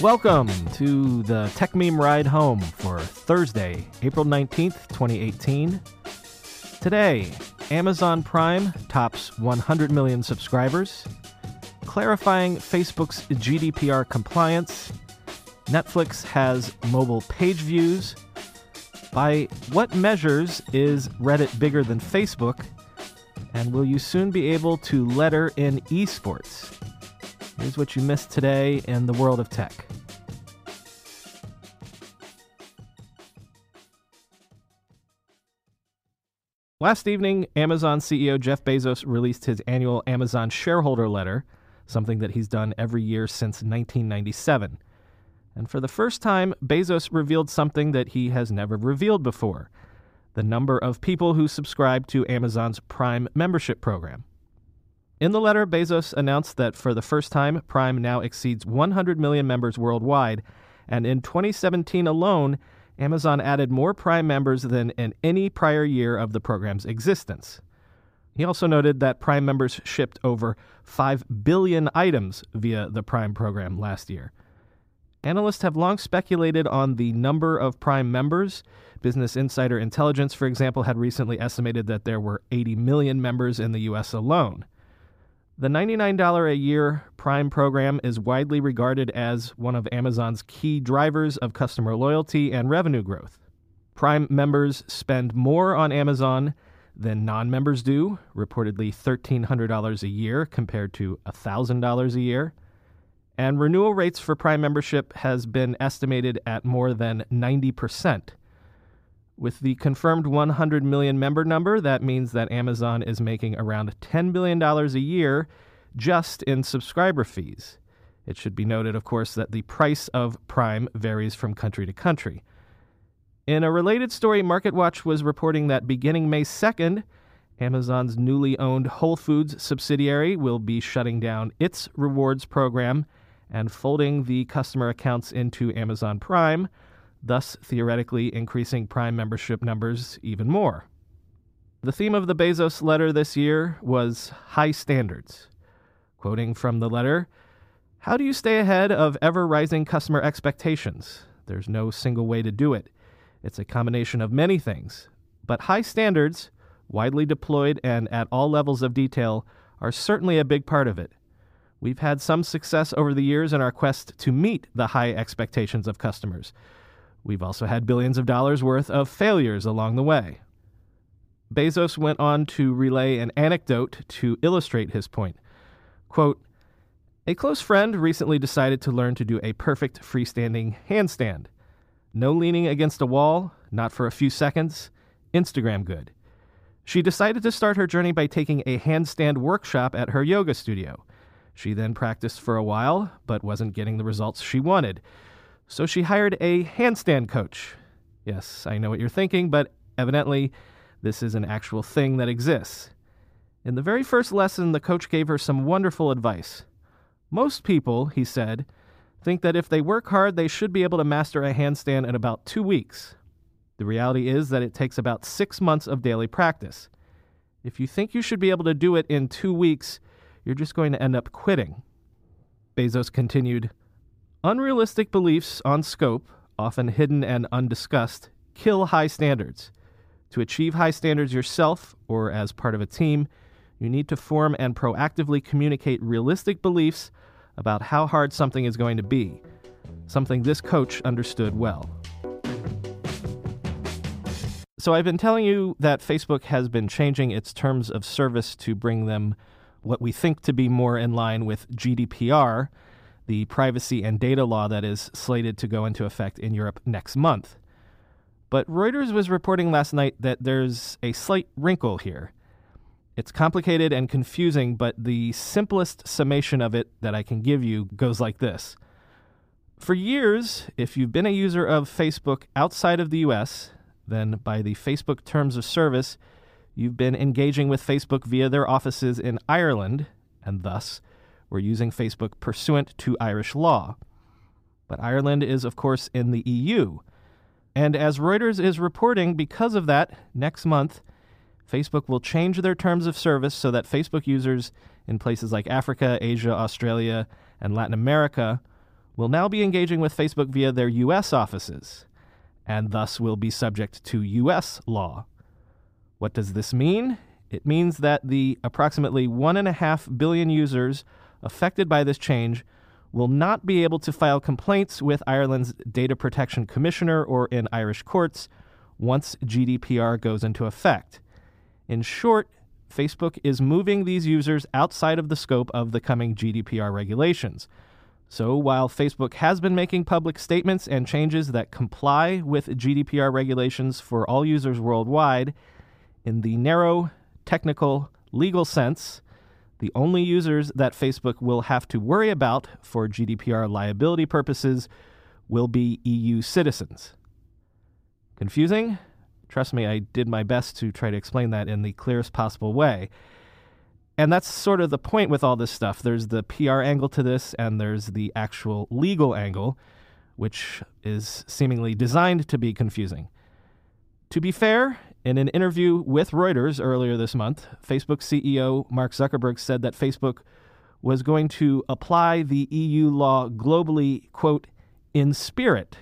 Welcome to the Techmeme Ride Home for Thursday, April 19th, 2018. Today, Amazon Prime tops 100 million subscribers, clarifying Facebook's GDPR compliance, Netflix has mobile page views. By what measures is Reddit bigger than Facebook? And will you soon be able to letter in esports? Here's what you missed today in the world of tech. Last evening, Amazon CEO Jeff Bezos released his annual Amazon shareholder letter, something that he's done every year since 1997. And for the first time, Bezos revealed something that he has never revealed before the number of people who subscribe to Amazon's Prime membership program. In the letter, Bezos announced that for the first time, Prime now exceeds 100 million members worldwide, and in 2017 alone, Amazon added more Prime members than in any prior year of the program's existence. He also noted that Prime members shipped over 5 billion items via the Prime program last year. Analysts have long speculated on the number of Prime members. Business Insider Intelligence, for example, had recently estimated that there were 80 million members in the U.S. alone. The $99 a year Prime program is widely regarded as one of Amazon's key drivers of customer loyalty and revenue growth. Prime members spend more on Amazon than non members do, reportedly $1,300 a year compared to $1,000 a year and renewal rates for Prime membership has been estimated at more than 90%. With the confirmed 100 million member number, that means that Amazon is making around $10 billion a year just in subscriber fees. It should be noted, of course, that the price of Prime varies from country to country. In a related story, MarketWatch was reporting that beginning May 2nd, Amazon's newly owned Whole Foods subsidiary will be shutting down its rewards program and folding the customer accounts into Amazon Prime, thus theoretically increasing Prime membership numbers even more. The theme of the Bezos letter this year was high standards. Quoting from the letter, how do you stay ahead of ever rising customer expectations? There's no single way to do it. It's a combination of many things. But high standards, widely deployed and at all levels of detail, are certainly a big part of it. We've had some success over the years in our quest to meet the high expectations of customers. We've also had billions of dollars worth of failures along the way. Bezos went on to relay an anecdote to illustrate his point. Quote, a close friend recently decided to learn to do a perfect freestanding handstand. No leaning against a wall, not for a few seconds, Instagram good. She decided to start her journey by taking a handstand workshop at her yoga studio. She then practiced for a while, but wasn't getting the results she wanted. So she hired a handstand coach. Yes, I know what you're thinking, but evidently, this is an actual thing that exists. In the very first lesson, the coach gave her some wonderful advice. Most people, he said, think that if they work hard, they should be able to master a handstand in about two weeks. The reality is that it takes about six months of daily practice. If you think you should be able to do it in two weeks, you're just going to end up quitting. Bezos continued Unrealistic beliefs on scope, often hidden and undiscussed, kill high standards. To achieve high standards yourself or as part of a team, you need to form and proactively communicate realistic beliefs about how hard something is going to be, something this coach understood well. So, I've been telling you that Facebook has been changing its terms of service to bring them what we think to be more in line with GDPR, the privacy and data law that is slated to go into effect in Europe next month. But Reuters was reporting last night that there's a slight wrinkle here. It's complicated and confusing, but the simplest summation of it that I can give you goes like this. For years, if you've been a user of Facebook outside of the US, then by the Facebook Terms of Service, you've been engaging with Facebook via their offices in Ireland, and thus were using Facebook pursuant to Irish law. But Ireland is, of course, in the EU. And as Reuters is reporting, because of that, next month, Facebook will change their terms of service so that Facebook users in places like Africa, Asia, Australia, and Latin America will now be engaging with Facebook via their U.S. offices, and thus will be subject to U.S. law. What does this mean? It means that the approximately 1.5 billion users affected by this change will not be able to file complaints with Ireland's Data Protection Commissioner or in Irish courts once GDPR goes into effect. In short, Facebook is moving these users outside of the scope of the coming GDPR regulations. So while Facebook has been making public statements and changes that comply with GDPR regulations for all users worldwide, in the narrow, technical, legal sense, the only users that Facebook will have to worry about for GDPR liability purposes will be EU citizens. Confusing? Trust me, I did my best to try to explain that in the clearest possible way. And that's sort of the point with all this stuff. There's the PR angle to this, and there's the actual legal angle, which is seemingly designed to be confusing. To be fair, in an interview with Reuters earlier this month, Facebook CEO Mark Zuckerberg said that Facebook was going to apply the EU law globally, quote, in spirit.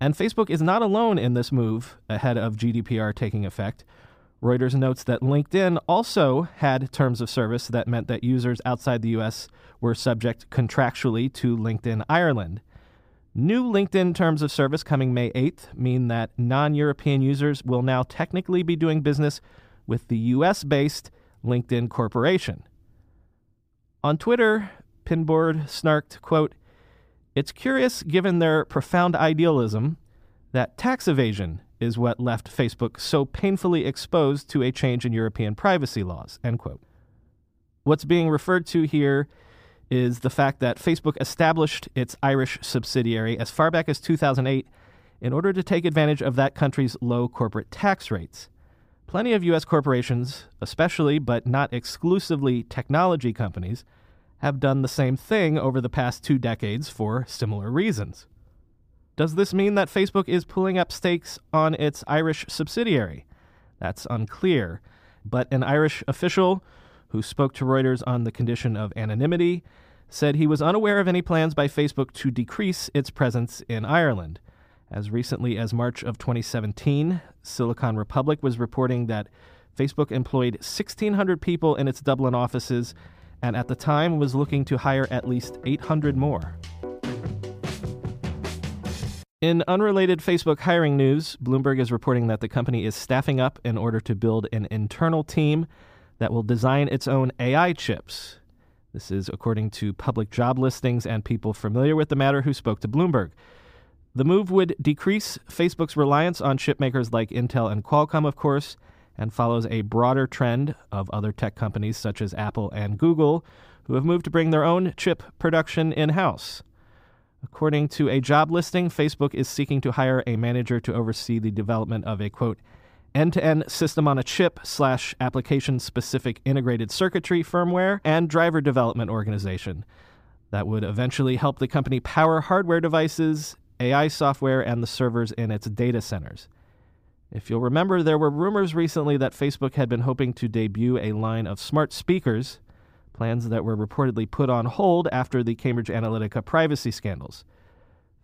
And Facebook is not alone in this move ahead of GDPR taking effect. Reuters notes that LinkedIn also had terms of service that meant that users outside the US were subject contractually to LinkedIn Ireland. New LinkedIn terms of service coming May 8th mean that non European users will now technically be doing business with the US based LinkedIn Corporation. On Twitter, Pinboard snarked, quote, It's curious, given their profound idealism, that tax evasion is what left Facebook so painfully exposed to a change in European privacy laws, end quote. What's being referred to here is the fact that Facebook established its Irish subsidiary as far back as 2008 in order to take advantage of that country's low corporate tax rates. Plenty of U.S. corporations, especially but not exclusively technology companies, have done the same thing over the past two decades for similar reasons. Does this mean that Facebook is pulling up stakes on its Irish subsidiary? That's unclear, but an Irish official who spoke to Reuters on the condition of anonymity, said he was unaware of any plans by Facebook to decrease its presence in Ireland. As recently as March of 2017, Silicon Republic was reporting that Facebook employed 1,600 people in its Dublin offices and at the time was looking to hire at least 800 more. In unrelated Facebook hiring news, Bloomberg is reporting that the company is staffing up in order to build an internal team that will design its own AI chips. This is according to public job listings and people familiar with the matter who spoke to Bloomberg. The move would decrease Facebook's reliance on chipmakers like Intel and Qualcomm, of course, and follows a broader trend of other tech companies such as Apple and Google who have moved to bring their own chip production in house. According to a job listing, Facebook is seeking to hire a manager to oversee the development of a quote end to end system on a chip slash application specific integrated circuitry firmware and driver development organization that would eventually help the company power hardware devices, AI software, and the servers in its data centers. If you'll remember, there were rumors recently that Facebook had been hoping to debut a line of smart speakers, plans that were reportedly put on hold after the Cambridge Analytica privacy scandals.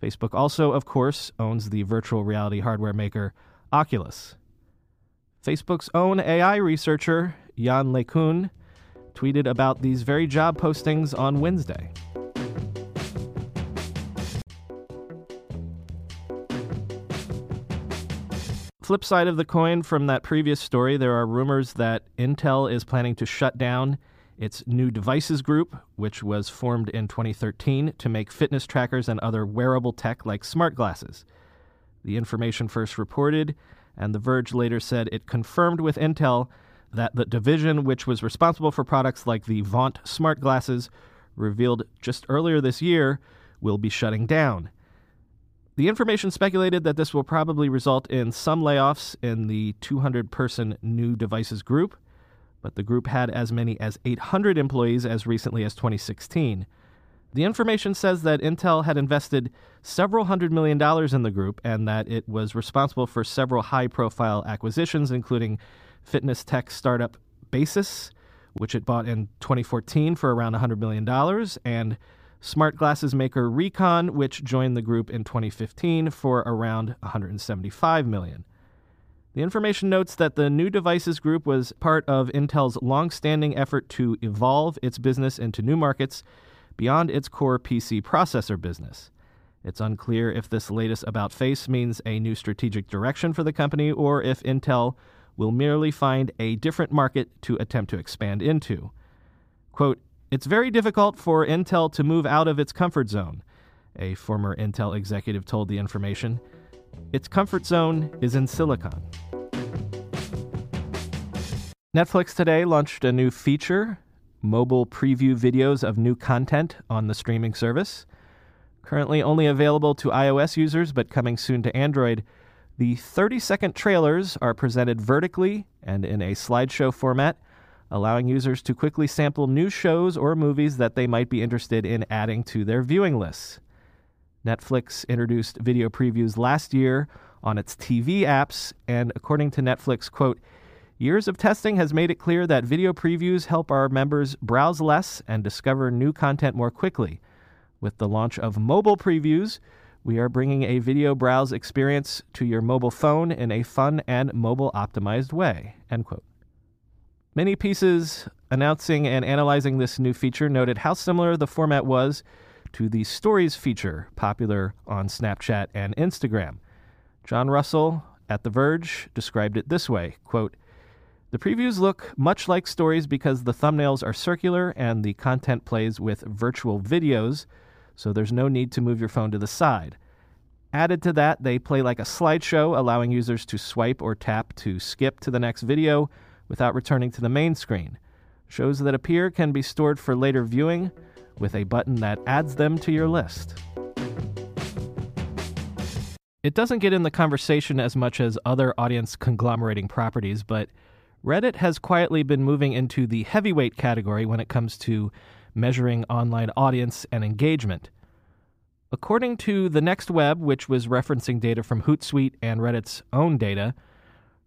Facebook also, of course, owns the virtual reality hardware maker Oculus. Facebook's own AI researcher, Yann LeCun, tweeted about these very job postings on Wednesday. Flip side of the coin from that previous story, there are rumors that Intel is planning to shut down its new devices group, which was formed in 2013 to make fitness trackers and other wearable tech like smart glasses. The information first reported and The Verge later said it confirmed with Intel that the division, which was responsible for products like the Vaunt smart glasses, revealed just earlier this year, will be shutting down. The information speculated that this will probably result in some layoffs in the 200 person new devices group, but the group had as many as 800 employees as recently as 2016. The information says that Intel had invested several hundred million dollars in the group and that it was responsible for several high profile acquisitions, including fitness tech startup Basis, which it bought in 2014 for around $100 million, and smart glasses maker Recon, which joined the group in 2015 for around 175 million. The information notes that the new devices group was part of Intel's long-standing effort to evolve its business into new markets beyond its core PC processor business. It's unclear if this latest about face means a new strategic direction for the company or if Intel will merely find a different market to attempt to expand into. Quote, It's very difficult for Intel to move out of its comfort zone, a former Intel executive told the information. Its comfort zone is in silicon. Netflix today launched a new feature mobile preview videos of new content on the streaming service. Currently only available to iOS users, but coming soon to Android. The 30 second trailers are presented vertically and in a slideshow format, allowing users to quickly sample new shows or movies that they might be interested in adding to their viewing lists. Netflix introduced video previews last year on its TV apps, and according to Netflix, quote, Years of testing has made it clear that video previews help our members browse less and discover new content more quickly. With the launch of mobile previews, we are bringing a video browse experience to your mobile phone in a fun and mobile optimized way. End quote. Many pieces announcing and analyzing this new feature noted how similar the format was to the Stories feature popular on Snapchat and Instagram. John Russell at The Verge described it this way quote, The previews look much like stories because the thumbnails are circular and the content plays with virtual videos so there's no need to move your phone to the side. Added to that, they play like a slideshow, allowing users to swipe or tap to skip to the next video without returning to the main screen. Shows that appear can be stored for later viewing with a button that adds them to your list. It doesn't get in the conversation as much as other audience conglomerating properties, but Reddit has quietly been moving into the heavyweight category when it comes to measuring online audience and engagement. According to the Next Web, which was referencing data from Hootsuite and Reddit's own data,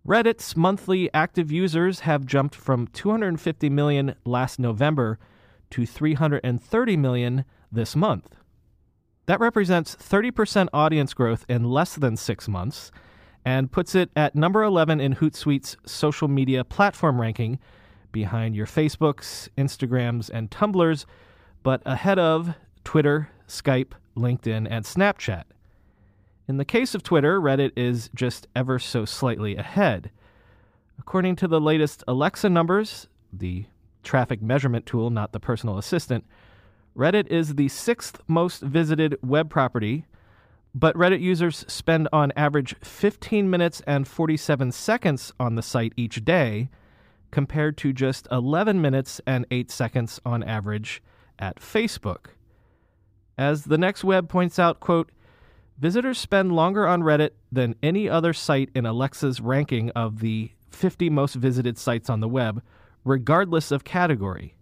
Reddit's monthly active users have jumped from 250 million last November to 330 million this month. That represents 30% audience growth in less than six months and puts it at number 11 in Hootsuite's social media platform ranking behind your Facebooks, Instagrams, and Tumblrs, but ahead of Twitter, Skype, LinkedIn, and Snapchat. In the case of Twitter, Reddit is just ever so slightly ahead. According to the latest Alexa numbers, the traffic measurement tool, not the personal assistant, Reddit is the sixth most visited web property, but Reddit users spend on average 15 minutes and 47 seconds on the site each day, compared to just 11 minutes and 8 seconds on average at Facebook. As the next web points out, quote, visitors spend longer on Reddit than any other site in Alexa's ranking of the 50 most visited sites on the web, regardless of category,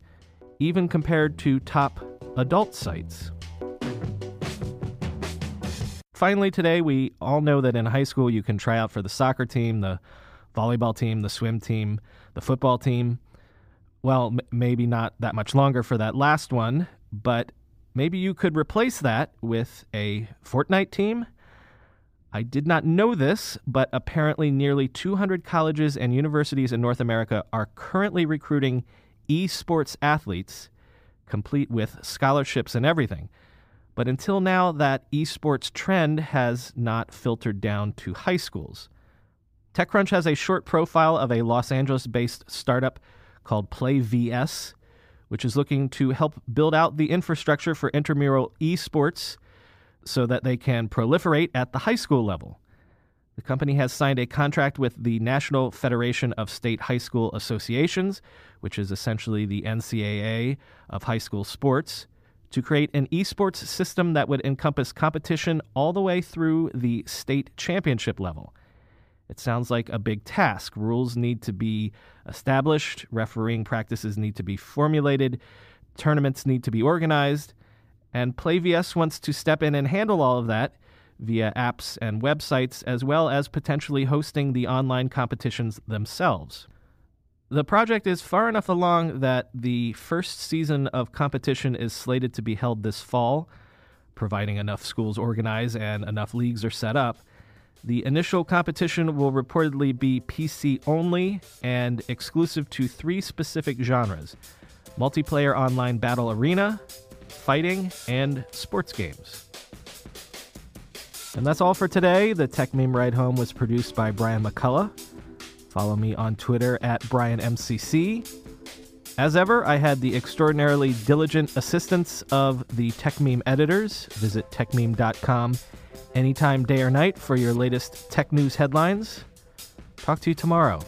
even compared to top adult sites. Finally, today, we all know that in high school you can try out for the soccer team, the volleyball team, the swim team, the football team. Well, m- maybe not that much longer for that last one, but maybe you could replace that with a Fortnite team. I did not know this, but apparently nearly 200 colleges and universities in North America are currently recruiting esports athletes, complete with scholarships and everything. But until now, that esports trend has not filtered down to high schools. TechCrunch has a short profile of a Los Angeles based startup called PlayVS, which is looking to help build out the infrastructure for intramural esports so that they can proliferate at the high school level. The company has signed a contract with the National Federation of State High School Associations, which is essentially the NCAA of high school sports, to create an esports system that would encompass competition all the way through the state championship level. It sounds like a big task. Rules need to be established, refereeing practices need to be formulated, tournaments need to be organized, and PlayVS wants to step in and handle all of that via apps and websites, as well as potentially hosting the online competitions themselves. The project is far enough along that the first season of competition is slated to be held this fall, providing enough schools organize and enough leagues are set up. The initial competition will reportedly be PC only and exclusive to three specific genres multiplayer online battle arena, fighting, and sports games. And that's all for today. The Techmeme Ride Home was produced by Brian McCullough. Follow me on Twitter at BrianMCC. As ever, I had the extraordinarily diligent assistance of the Techmeme editors. Visit techmeme.com anytime, day or night, for your latest tech news headlines. Talk to you tomorrow.